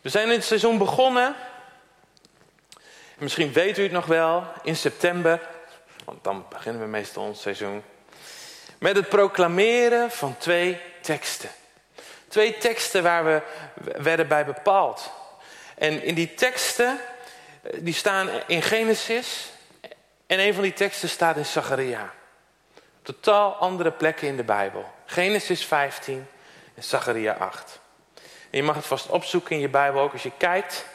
We zijn in het seizoen begonnen. Misschien weet u het nog wel, in september, want dan beginnen we meestal ons seizoen, met het proclameren van twee teksten. Twee teksten waar we werden bij bepaald. En in die teksten, eh, die staan in Genesis en een van die teksten staat in Zacharia. Totaal andere plekken in de Bijbel. Genesis 15 en Zacharia 8. En je mag het vast opzoeken in je Bijbel ook als je kijkt.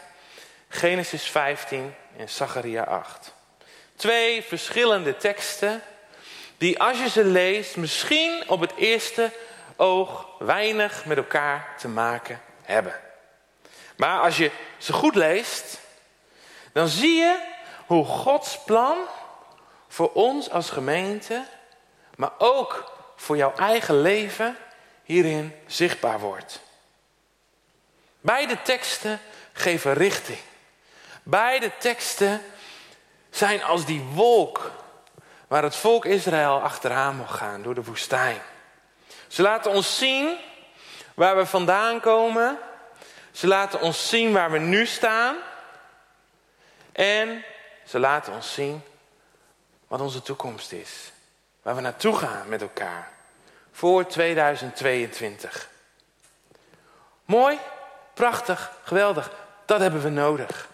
Genesis 15 en Zacharia 8. Twee verschillende teksten die als je ze leest misschien op het eerste oog weinig met elkaar te maken hebben. Maar als je ze goed leest, dan zie je hoe Gods plan voor ons als gemeente, maar ook voor jouw eigen leven hierin zichtbaar wordt. Beide teksten geven richting. Beide teksten zijn als die wolk waar het volk Israël achteraan mocht gaan door de woestijn. Ze laten ons zien waar we vandaan komen. Ze laten ons zien waar we nu staan. En ze laten ons zien wat onze toekomst is. Waar we naartoe gaan met elkaar. Voor 2022. Mooi, prachtig, geweldig. Dat hebben we nodig.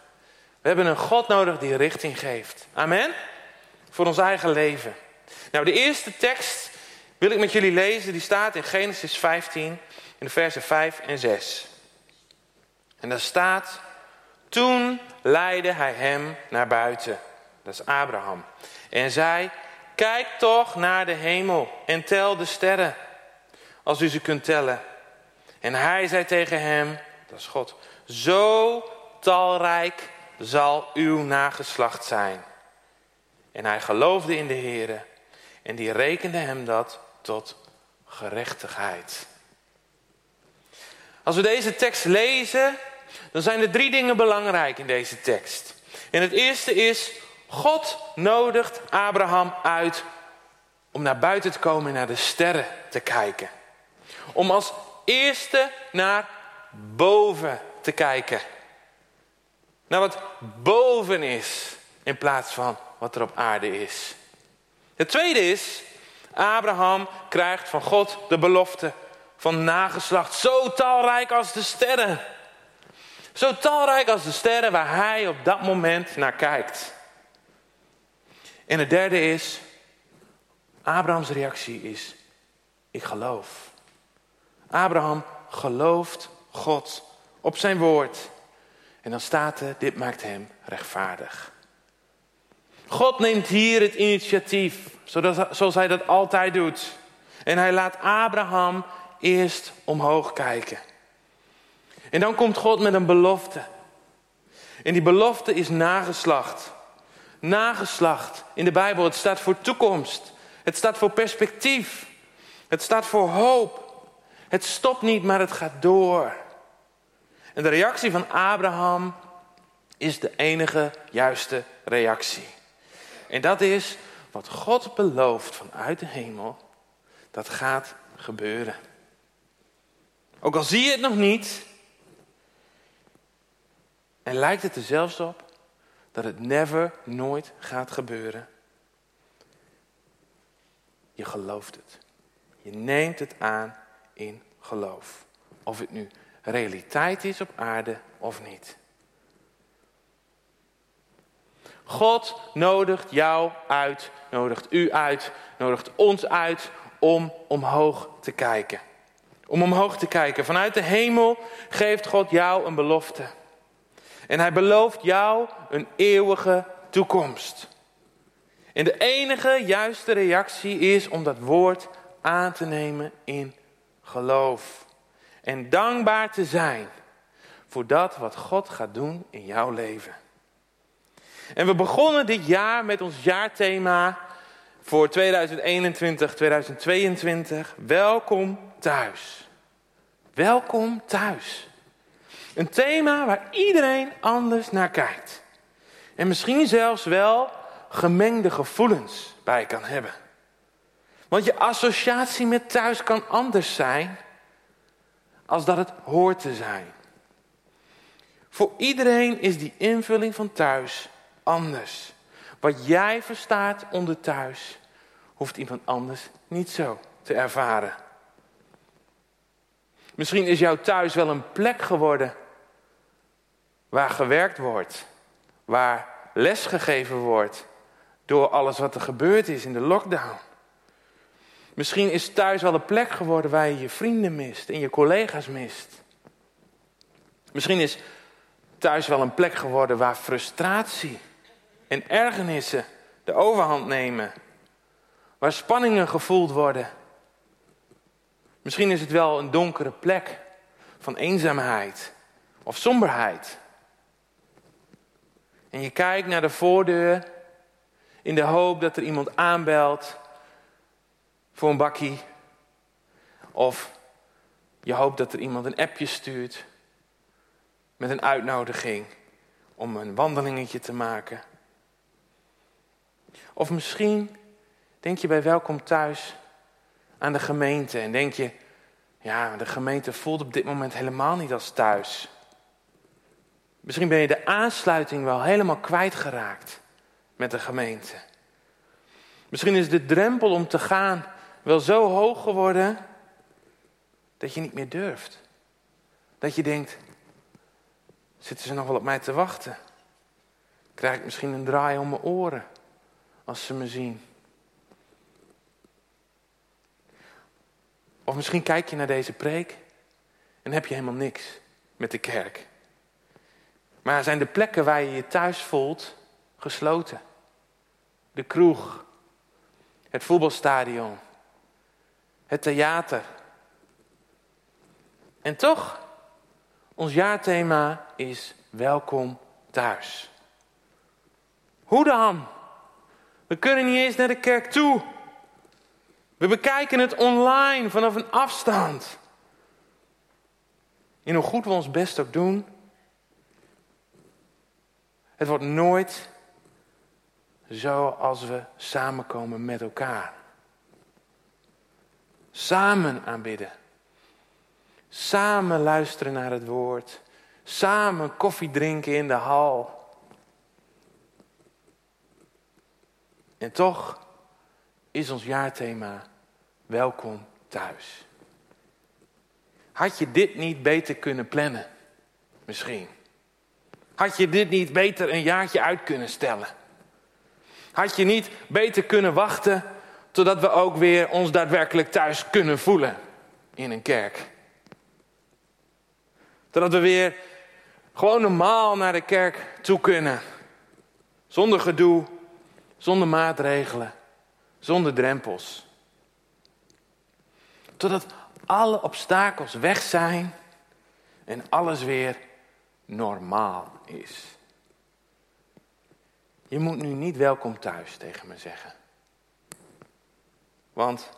We hebben een God nodig die richting geeft. Amen? Voor ons eigen leven. Nou, de eerste tekst wil ik met jullie lezen. Die staat in Genesis 15, in de versen 5 en 6. En daar staat... Toen leidde hij hem naar buiten. Dat is Abraham. En zei... Kijk toch naar de hemel en tel de sterren. Als u ze kunt tellen. En hij zei tegen hem... Dat is God. Zo talrijk zal uw nageslacht zijn. En hij geloofde in de Heere en die rekende hem dat tot gerechtigheid. Als we deze tekst lezen, dan zijn er drie dingen belangrijk in deze tekst. En het eerste is, God nodigt Abraham uit om naar buiten te komen en naar de sterren te kijken. Om als eerste naar boven te kijken. Naar wat boven is in plaats van wat er op aarde is. Het tweede is, Abraham krijgt van God de belofte van nageslacht zo talrijk als de sterren. Zo talrijk als de sterren waar hij op dat moment naar kijkt. En het derde is, Abrahams reactie is, ik geloof. Abraham gelooft God op zijn woord. En dan staat er, dit maakt hem rechtvaardig. God neemt hier het initiatief, zoals hij dat altijd doet. En hij laat Abraham eerst omhoog kijken. En dan komt God met een belofte. En die belofte is nageslacht. Nageslacht in de Bijbel, het staat voor toekomst. Het staat voor perspectief. Het staat voor hoop. Het stopt niet, maar het gaat door. En de reactie van Abraham is de enige juiste reactie. En dat is wat God belooft vanuit de hemel, dat gaat gebeuren. Ook al zie je het nog niet, en lijkt het er zelfs op dat het never, nooit gaat gebeuren. Je gelooft het. Je neemt het aan in geloof. Of het nu realiteit is op aarde of niet. God nodigt jou uit, nodigt u uit, nodigt ons uit om omhoog te kijken. Om omhoog te kijken. Vanuit de hemel geeft God jou een belofte. En hij belooft jou een eeuwige toekomst. En de enige juiste reactie is om dat woord aan te nemen in geloof. En dankbaar te zijn voor dat wat God gaat doen in jouw leven. En we begonnen dit jaar met ons jaarthema voor 2021, 2022. Welkom thuis. Welkom thuis. Een thema waar iedereen anders naar kijkt. En misschien zelfs wel gemengde gevoelens bij kan hebben. Want je associatie met thuis kan anders zijn als dat het hoort te zijn. Voor iedereen is die invulling van thuis anders. Wat jij verstaat onder thuis, hoeft iemand anders niet zo te ervaren. Misschien is jouw thuis wel een plek geworden waar gewerkt wordt, waar les gegeven wordt door alles wat er gebeurd is in de lockdown. Misschien is thuis wel een plek geworden waar je je vrienden mist en je collega's mist. Misschien is thuis wel een plek geworden waar frustratie en ergernissen de overhand nemen. Waar spanningen gevoeld worden. Misschien is het wel een donkere plek van eenzaamheid of somberheid. En je kijkt naar de voordeur in de hoop dat er iemand aanbelt voor een bakkie. Of je hoopt dat er iemand een appje stuurt met een uitnodiging om een wandelingetje te maken. Of misschien denk je bij welkom thuis aan de gemeente en denk je, ja, de gemeente voelt op dit moment helemaal niet als thuis. Misschien ben je de aansluiting wel helemaal kwijtgeraakt met de gemeente. Misschien is de drempel om te gaan wel zo hoog geworden dat je niet meer durft. Dat je denkt, zitten ze nog wel op mij te wachten? Krijg ik misschien een draai om mijn oren als ze me zien? Of misschien kijk je naar deze preek en heb je helemaal niks met de kerk. Maar zijn de plekken waar je je thuis voelt gesloten? De kroeg, het voetbalstadion, het theater. En toch, ons jaarthema is welkom thuis. Hoe dan? We kunnen niet eens naar de kerk toe. We bekijken het online vanaf een afstand. En hoe goed we ons best ook doen, het wordt nooit zo als we samenkomen met elkaar. Samen aanbidden. Samen luisteren naar het woord. Samen koffie drinken in de hal. En toch is ons jaarthema welkom thuis. Had je dit niet beter kunnen plannen? Misschien. Had je dit niet beter een jaartje uit kunnen stellen? Had je niet beter kunnen wachten totdat we ook weer ons daadwerkelijk thuis kunnen voelen in een kerk? Totdat we weer gewoon normaal naar de kerk toe kunnen. Zonder gedoe, zonder maatregelen, zonder drempels. Totdat alle obstakels weg zijn en alles weer normaal is. Je moet nu niet welkom thuis tegen me zeggen. Want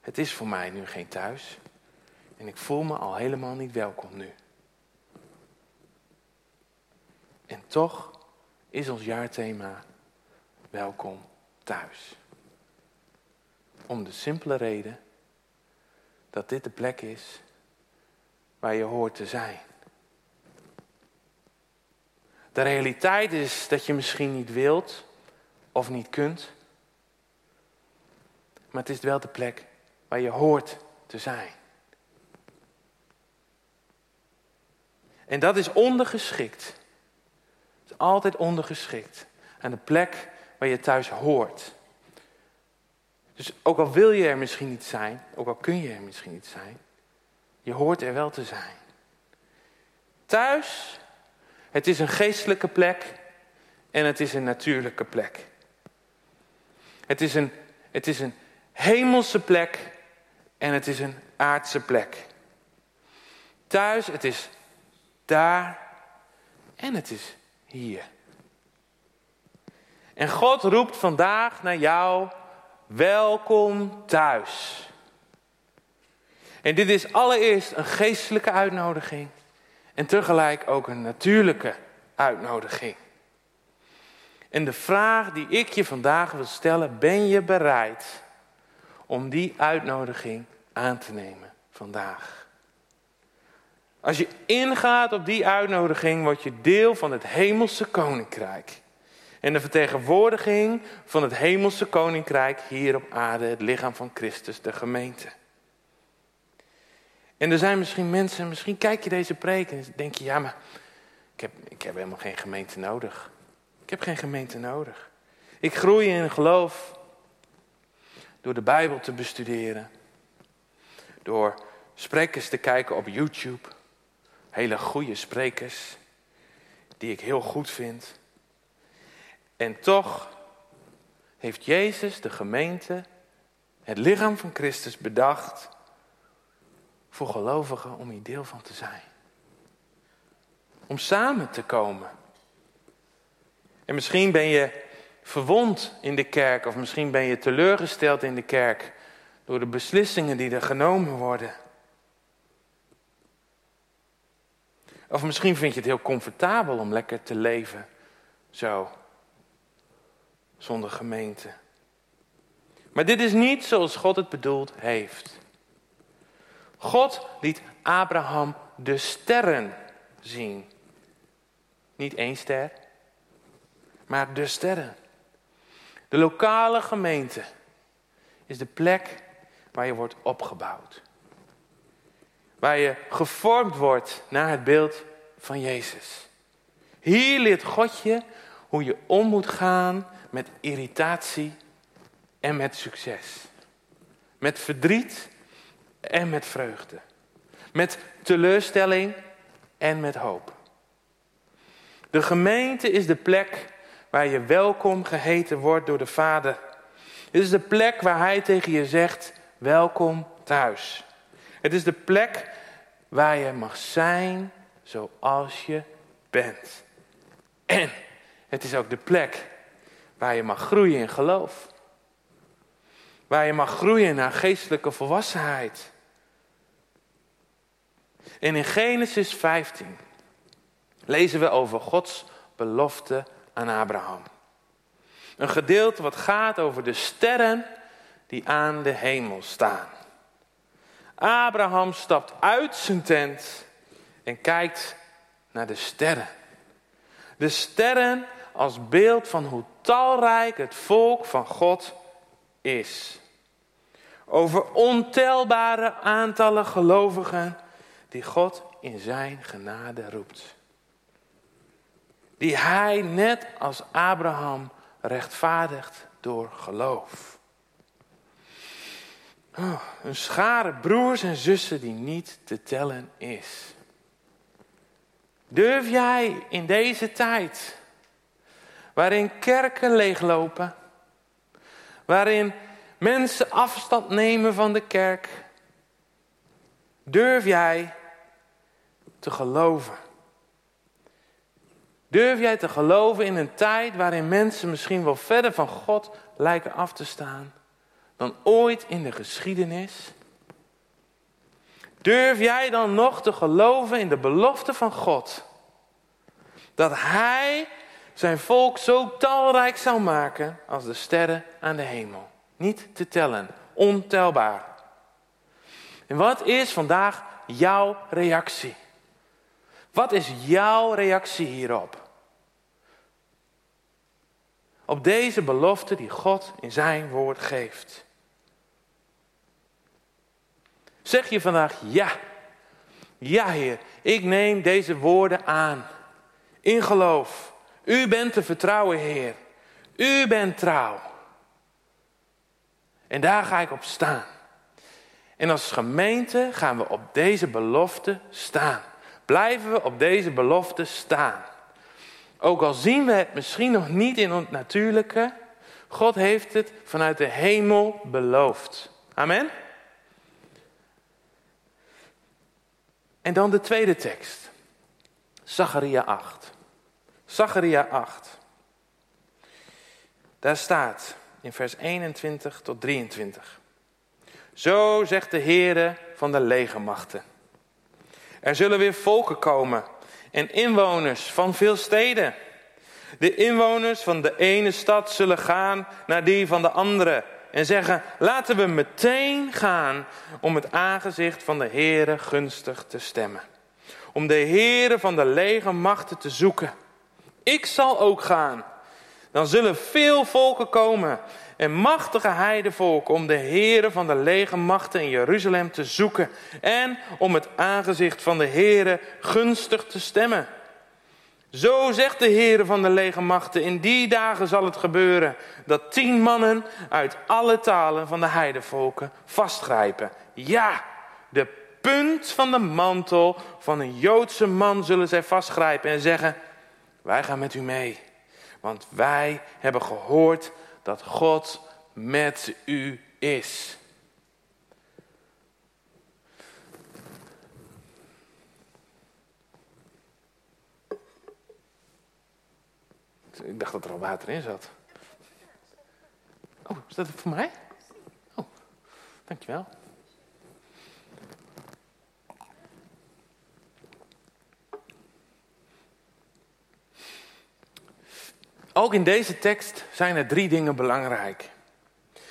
het is voor mij nu geen thuis. En ik voel me al helemaal niet welkom nu. En toch is ons jaarthema welkom thuis. Om de simpele reden dat dit de plek is waar je hoort te zijn. De realiteit is dat je misschien niet wilt of niet kunt. Maar het is wel de plek waar je hoort te zijn. En dat is ondergeschikt. Het is altijd ondergeschikt aan de plek waar je thuis hoort. Dus ook al wil je er misschien niet zijn, ook al kun je er misschien niet zijn, je hoort er wel te zijn. Thuis het is een geestelijke plek en het is een natuurlijke plek. Het is een, het is een hemelse plek en het is een aardse plek. Thuis, het is daar en het is hier. En God roept vandaag naar jou, welkom thuis. En dit is allereerst een geestelijke uitnodiging. En tegelijk ook een natuurlijke uitnodiging. En de vraag die ik je vandaag wil stellen, ben je bereid om die uitnodiging aan te nemen vandaag? Als je ingaat op die uitnodiging, word je deel van het hemelse koninkrijk. En de vertegenwoordiging van het hemelse koninkrijk hier op aarde, het lichaam van Christus, de gemeente. En er zijn misschien mensen, misschien kijk je deze preek en denk je, ja, maar ik heb, ik heb helemaal geen gemeente nodig. Ik heb geen gemeente nodig. Ik groei in geloof door de Bijbel te bestuderen, door sprekers te kijken op YouTube, hele goede sprekers, die ik heel goed vind. En toch heeft Jezus, de gemeente, het lichaam van Christus bedacht voor gelovigen om hier deel van te zijn. Om samen te komen. En misschien ben je verwond in de kerk, of misschien ben je teleurgesteld in de kerk door de beslissingen die er genomen worden. Of misschien vind je het heel comfortabel om lekker te leven, zo, zonder gemeente. Maar dit is niet zoals God het bedoeld heeft. God liet Abraham de sterren zien. Niet één ster, maar de sterren. De lokale gemeente is de plek waar je wordt opgebouwd. Waar je gevormd wordt naar het beeld van Jezus. Hier leert God je hoe je om moet gaan met irritatie en met succes. Met verdriet en met vreugde. Met teleurstelling en met hoop. De gemeente is de plek waar je welkom geheten wordt door de Vader. Het is de plek waar Hij tegen je zegt, welkom thuis. Het is de plek waar je mag zijn zoals je bent. En het is ook de plek waar je mag groeien in geloof. Waar je mag groeien naar geestelijke volwassenheid. En in Genesis 15 lezen we over Gods belofte aan Abraham. Een gedeelte wat gaat over de sterren die aan de hemel staan. Abraham stapt uit zijn tent en kijkt naar de sterren. De sterren als beeld van hoe talrijk het volk van God is. Over ontelbare aantallen gelovigen die God in zijn genade roept. Die hij net als Abraham rechtvaardigt door geloof. Oh, een schare broers en zussen die niet te tellen is. Durf jij in deze tijd, waarin kerken leeglopen, waarin mensen afstand nemen van de kerk, durf jij te geloven? Durf jij te geloven in een tijd waarin mensen misschien wel verder van God lijken af te staan dan ooit in de geschiedenis? Durf jij dan nog te geloven in de belofte van God? Dat Hij zijn volk zo talrijk zou maken als de sterren aan de hemel. Niet te tellen, ontelbaar. En wat is vandaag jouw reactie? Wat is jouw reactie hierop? Op deze belofte die God in zijn woord geeft. Zeg je vandaag ja. Ja, Heer, ik neem deze woorden aan. In geloof. U bent te vertrouwen, Heer. U bent trouw. En daar ga ik op staan. En als gemeente gaan we op deze belofte staan. Blijven we op deze belofte staan. Ook al zien we het misschien nog niet in het natuurlijke, God heeft het vanuit de hemel beloofd. Amen. En dan de tweede tekst. Zacharia 8. Zacharia 8. Daar staat in vers 21 tot 23. Zo zegt de Heere van de legermachten. Er zullen weer volken komen en inwoners van veel steden. De inwoners van de ene stad zullen gaan naar die van de andere en zeggen: Laten we meteen gaan om het aangezicht van de Heere gunstig te stemmen. om de heren van de legermachten te zoeken. Ik zal ook gaan. Dan zullen veel volken komen en machtige heidevolken om de heren van de legermachten in Jeruzalem te zoeken en om het aangezicht van de heren gunstig te stemmen. Zo zegt de Heere van de legermachten, in die dagen zal het gebeuren dat tien mannen uit alle talen van de heidevolken vastgrijpen. Ja, de punt van de mantel van een Joodse man zullen zij vastgrijpen en zeggen, wij gaan met u mee. Want wij hebben gehoord dat God met u is. Ik dacht dat er al water in zat. Oh, is dat voor mij? Oh, dankjewel. Ook in deze tekst zijn er drie dingen belangrijk.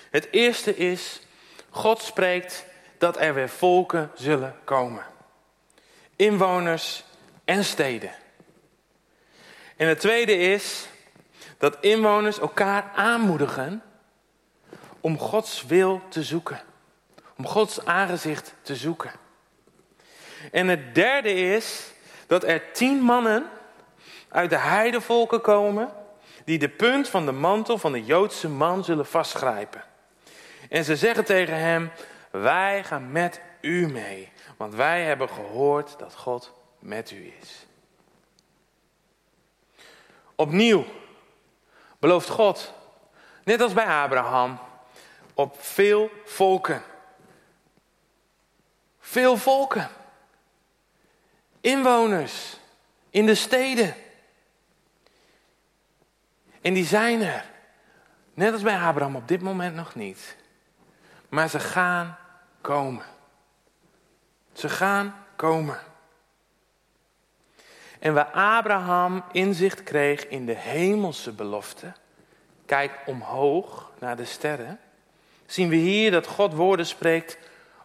Het eerste is, God spreekt dat er weer volken zullen komen. Inwoners en steden. En het tweede is dat inwoners elkaar aanmoedigen om Gods wil te zoeken. Om Gods aangezicht te zoeken. En het derde is dat er tien mannen uit de heidevolken komen die de punt van de mantel van de Joodse man zullen vastgrijpen. En ze zeggen tegen hem, wij gaan met u mee, want wij hebben gehoord dat God met u is. Opnieuw belooft God, net als bij Abraham, op veel volken. Veel volken. Inwoners in de steden. En die zijn er. Net als bij Abraham op dit moment nog niet. Maar ze gaan komen. Ze gaan komen. En waar Abraham inzicht kreeg in de hemelse belofte, kijk omhoog naar de sterren, zien we hier dat God woorden spreekt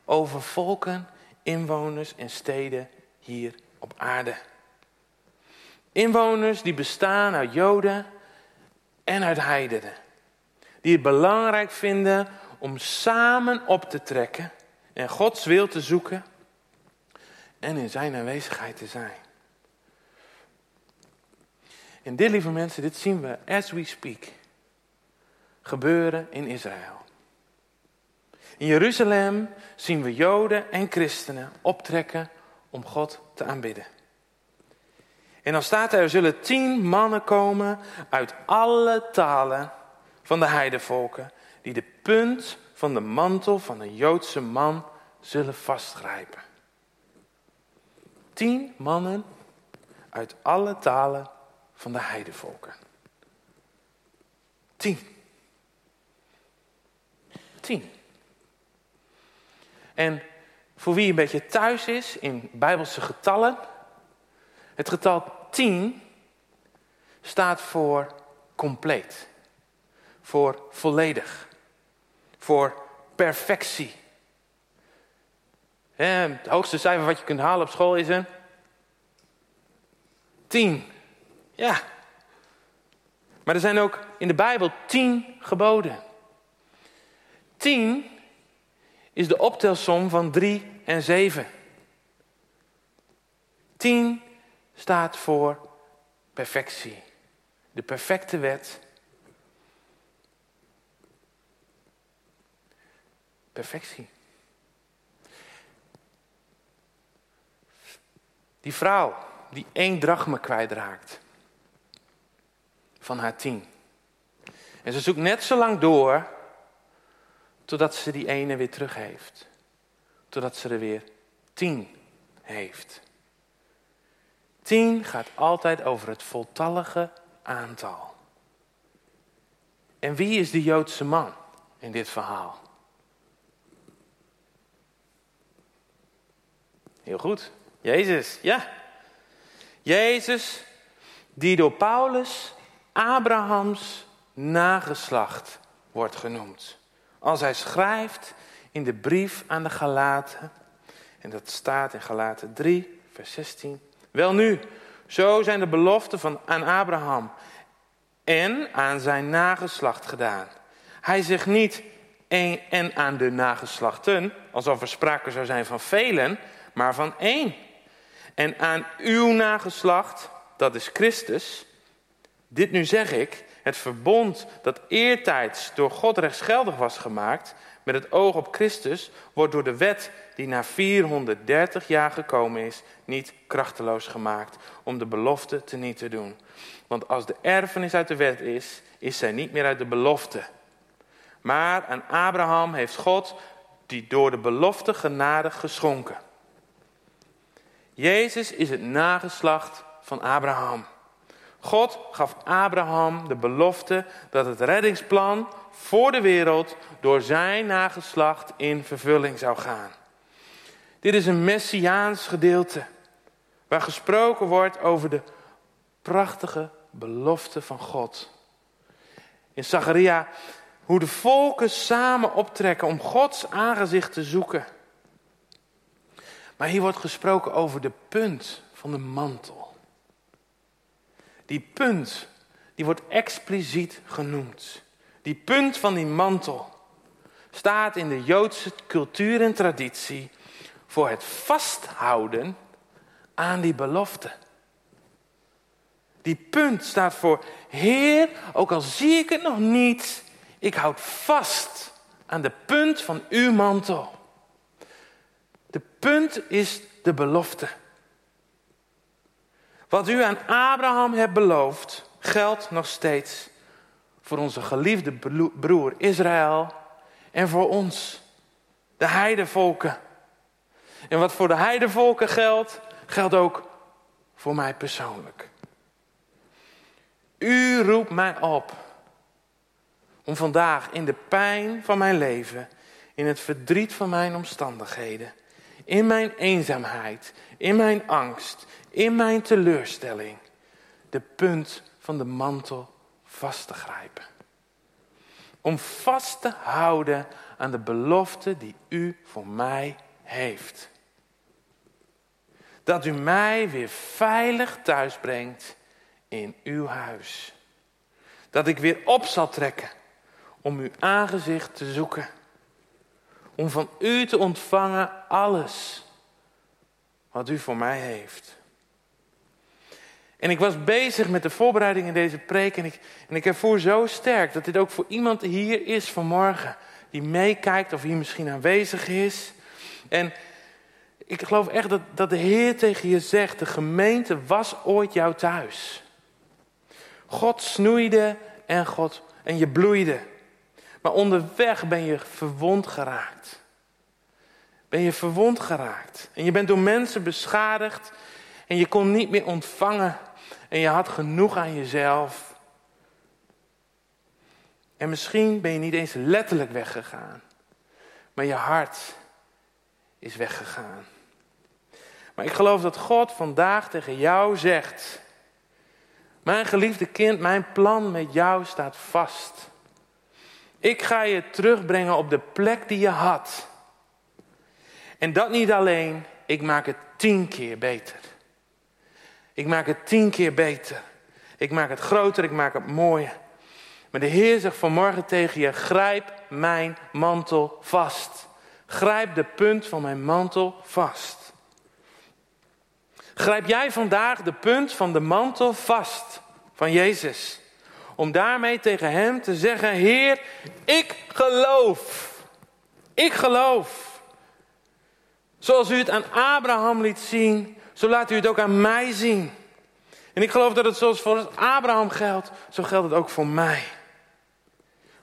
over volken, inwoners en steden hier op aarde. Inwoners die bestaan uit Joden en uit heidenen. Die het belangrijk vinden om samen op te trekken en Gods wil te zoeken en in zijn aanwezigheid te zijn. En dit, lieve mensen, dit zien we as we speak gebeuren in Israël. In Jeruzalem zien we Joden en christenen optrekken om God te aanbidden. En dan staat er, er zullen tien mannen komen uit alle talen van de heidevolken, die de punt van de mantel van een Joodse man zullen vastgrijpen. Tien mannen uit alle talen van de heidevolken. Tien. Tien. En voor wie een beetje thuis is in bijbelse getallen, het getal 10 staat voor compleet, voor volledig, voor perfectie. Het hoogste cijfer wat je kunt halen op school is een 10. Ja. Maar er zijn ook in de Bijbel 10 geboden. 10 is de optelsom van 3 en 7. 10 staat voor perfectie. De perfecte wet. Perfectie. Die vrouw die één drachme kwijtraakt van haar tien. En ze zoekt net zo lang door totdat ze die ene weer terug heeft. Totdat ze er weer tien heeft. Tien gaat altijd over het voltallige aantal. En wie is de Joodse man in dit verhaal? Heel goed, Jezus, ja. Jezus die door Paulus Abrahams nageslacht wordt genoemd. Als hij schrijft in de brief aan de Galaten, en dat staat in Galaten 3, vers 16. Wel nu, zo zijn de beloften van, aan Abraham en aan zijn nageslacht gedaan. Hij zegt niet en, en aan de nageslachten, alsof er sprake zou zijn van velen, maar van één. En aan uw nageslacht, dat is Christus. Dit nu zeg ik, het verbond dat eertijds door God rechtsgeldig was gemaakt, met het oog op Christus, wordt door de wet die na 430 jaar gekomen is, niet krachteloos gemaakt om de belofte te niet te doen. Want als de erfenis uit de wet is, is zij niet meer uit de belofte. Maar aan Abraham heeft God die door de belofte genade geschonken. Jezus is het nageslacht van Abraham. God gaf Abraham de belofte dat het reddingsplan voor de wereld door zijn nageslacht in vervulling zou gaan. Dit is een messiaans gedeelte waar gesproken wordt over de prachtige belofte van God. In Zacharia, hoe de volken samen optrekken om Gods aangezicht te zoeken. Maar hier wordt gesproken over de punt van de mantel. Die punt, die wordt expliciet genoemd. Die punt van die mantel staat in de Joodse cultuur en traditie voor het vasthouden aan die belofte. Die punt staat voor, Heer, ook al zie ik het nog niet, ik houd vast aan de punt van uw mantel. De punt is de belofte. Wat u aan Abraham hebt beloofd, geldt nog steeds voor onze geliefde broer Israël en voor ons, de heidevolken. En wat voor de heidevolken geldt, geldt ook voor mij persoonlijk. U roept mij op om vandaag in de pijn van mijn leven, in het verdriet van mijn omstandigheden, in mijn eenzaamheid, in mijn angst, in mijn teleurstelling, de punt van de mantel vast te grijpen. Om vast te houden aan de belofte die u voor mij heeft. Dat u mij weer veilig thuis brengt in uw huis. Dat ik weer op zal trekken om uw aangezicht te zoeken. Om van u te ontvangen alles wat u voor mij heeft. En ik was bezig met de voorbereiding in deze preek en ik, en ik ervoer zo sterk dat dit ook voor iemand hier is vanmorgen. Die meekijkt of hier misschien aanwezig is. En ik geloof echt dat, dat de Heer tegen je zegt, de gemeente was ooit jouw thuis. God snoeide en, God, en je bloeide. Maar onderweg ben je verwond geraakt. Ben je verwond geraakt. En je bent door mensen beschadigd. En je kon niet meer ontvangen. En je had genoeg aan jezelf. En misschien ben je niet eens letterlijk weggegaan. Maar je hart is weggegaan. Maar ik geloof dat God vandaag tegen jou zegt: Mijn geliefde kind, mijn plan met jou staat vast. Ik ga je terugbrengen op de plek die je had. En dat niet alleen, ik maak het tien keer beter. Ik maak het tien keer beter. Ik maak het groter, ik maak het mooier. Maar de Heer zegt vanmorgen tegen je: grijp mijn mantel vast. Grijp de punt van mijn mantel vast. Grijp jij vandaag de punt van de mantel vast van Jezus. Om daarmee tegen Hem te zeggen, Heer, ik geloof. Ik geloof. Zoals u het aan Abraham liet zien, zo laat u het ook aan mij zien. En ik geloof dat het zoals voor Abraham geldt, zo geldt het ook voor mij.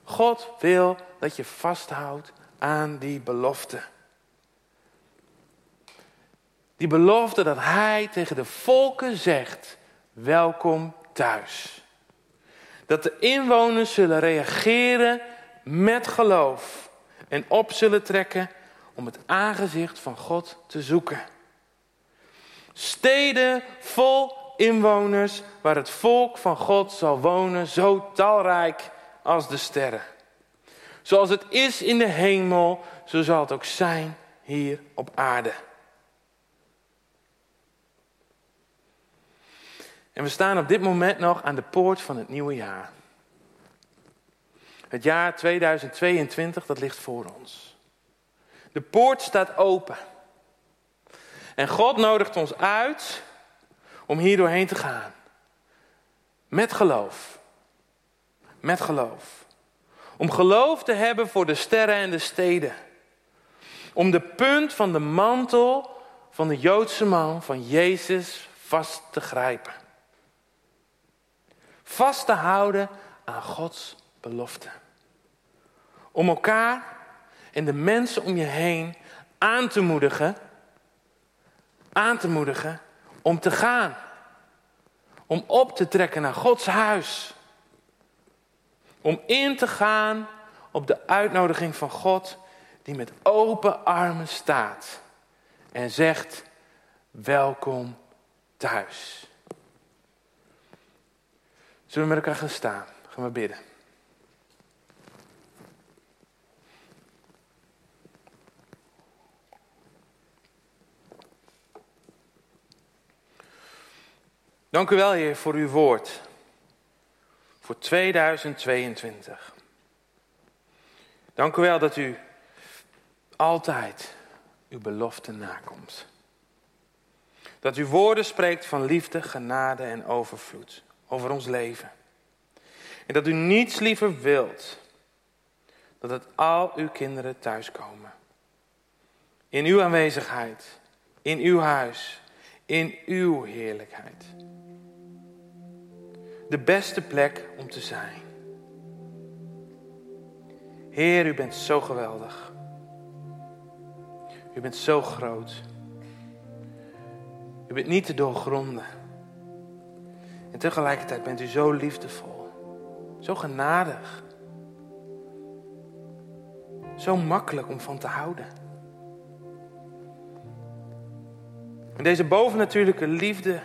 God wil dat je vasthoudt aan die belofte. Die belofte dat hij tegen de volken zegt, welkom thuis. Dat de inwoners zullen reageren met geloof en op zullen trekken om het aangezicht van God te zoeken. Steden vol inwoners waar het volk van God zal wonen, zo talrijk als de sterren. Zoals het is in de hemel, zo zal het ook zijn hier op aarde. En we staan op dit moment nog aan de poort van het nieuwe jaar. Het jaar 2022, dat ligt voor ons. De poort staat open. En God nodigt ons uit om hier doorheen te gaan. Met geloof. Met geloof. Om geloof te hebben voor de sterren en de steden. Om de punt van de mantel van de Joodse man, van Jezus, vast te grijpen. Vast te houden aan Gods belofte. Om elkaar en de mensen om je heen aan te moedigen, aan te moedigen om te gaan. Om op te trekken naar Gods huis. Om in te gaan op de uitnodiging van God die met open armen staat en zegt: Welkom thuis. Zullen we met elkaar gaan staan? Gaan we bidden. Dank u wel, Heer, voor uw woord. Voor 2022. Dank u wel dat u altijd uw belofte nakomt. Dat u woorden spreekt van liefde, genade en overvloed over ons leven. En dat u niets liever wilt dat al uw kinderen thuiskomen. In uw aanwezigheid, in uw huis, in uw heerlijkheid. De beste plek om te zijn. Heer, u bent zo geweldig. U bent zo groot. U bent niet te doorgronden. En tegelijkertijd bent u zo liefdevol. Zo genadig. Zo makkelijk om van te houden. En deze bovennatuurlijke liefde,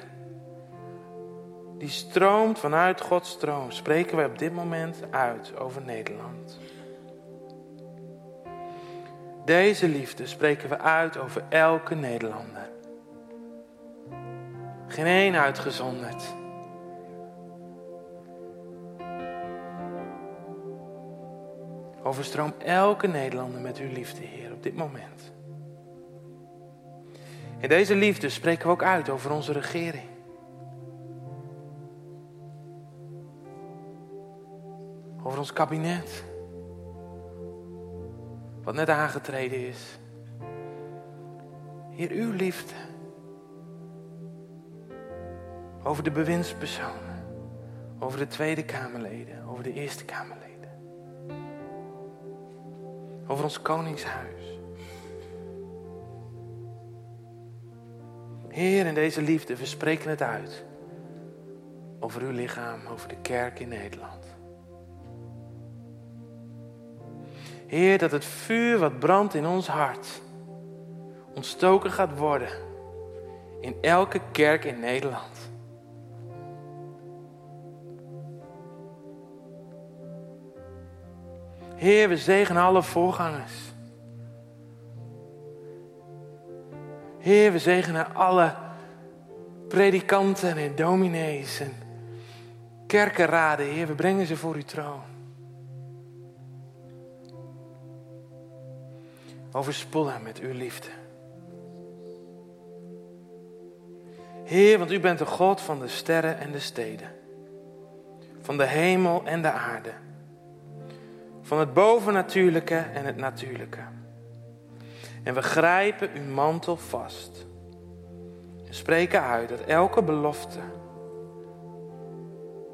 die stroomt vanuit Gods stroom, spreken wij op dit moment uit over Nederland. Deze liefde spreken we uit over elke Nederlander. Geen één uitgezonderd. Overstroom elke Nederlander met uw liefde, Heer, op dit moment. En deze liefde spreken we ook uit over onze regering. Ons kabinet wat net aangetreden is. Heer, uw liefde. Over de bewindspersonen, over de Tweede Kamerleden, over de Eerste Kamerleden. Over ons koningshuis. Heer, in deze liefde, we spreken het uit. Over uw lichaam, over de kerk in Nederland. Heer, dat het vuur wat brandt in ons hart ontstoken gaat worden in elke kerk in Nederland. Heer, we zegenen alle voorgangers. Heer, we zegenen alle predikanten en dominees en kerkenraden. Heer, we brengen ze voor uw troon. Overspoel met uw liefde. Heer, want u bent de God van de sterren en de steden. Van de hemel en de aarde. Van het bovennatuurlijke en het natuurlijke. En we grijpen uw mantel vast. En spreken uit dat elke belofte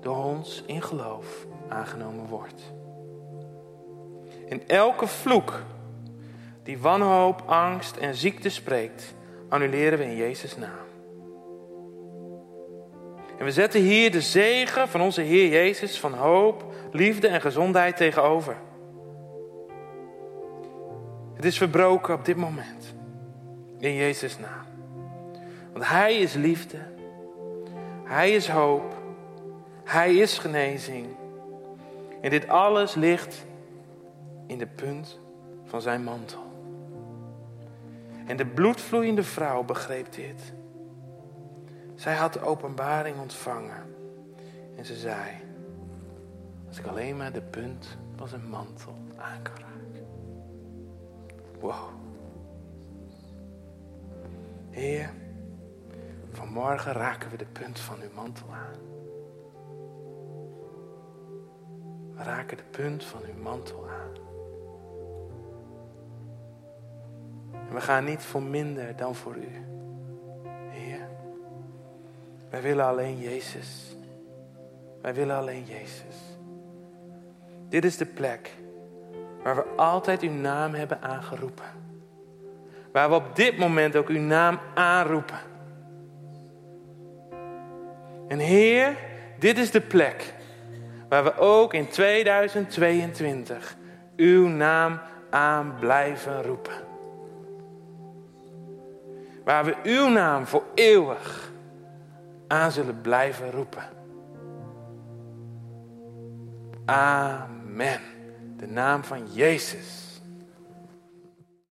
door ons in geloof aangenomen wordt. En elke vloek die wanhoop, angst en ziekte spreekt, annuleren we in Jezus' naam. En we zetten hier de zegen van onze Heer Jezus van hoop, liefde en gezondheid tegenover. Het is verbroken op dit moment. In Jezus' naam. Want Hij is liefde. Hij is hoop. Hij is genezing. En dit alles ligt in de punt van zijn mantel. En de bloedvloeiende vrouw begreep dit. Zij had de openbaring ontvangen. En ze zei, als ik alleen maar de punt van zijn mantel aan kan raken. Wow. Heer, vanmorgen raken we de punt van uw mantel aan. We raken de punt van uw mantel aan. We gaan niet voor minder dan voor u. Heer, wij willen alleen Jezus. Wij willen alleen Jezus. Dit is de plek waar we altijd uw naam hebben aangeroepen. Waar we op dit moment ook uw naam aanroepen. En Heer, dit is de plek waar we ook in 2022 uw naam aan blijven roepen. Waar we uw naam voor eeuwig aan zullen blijven roepen. Amen. De naam van Jezus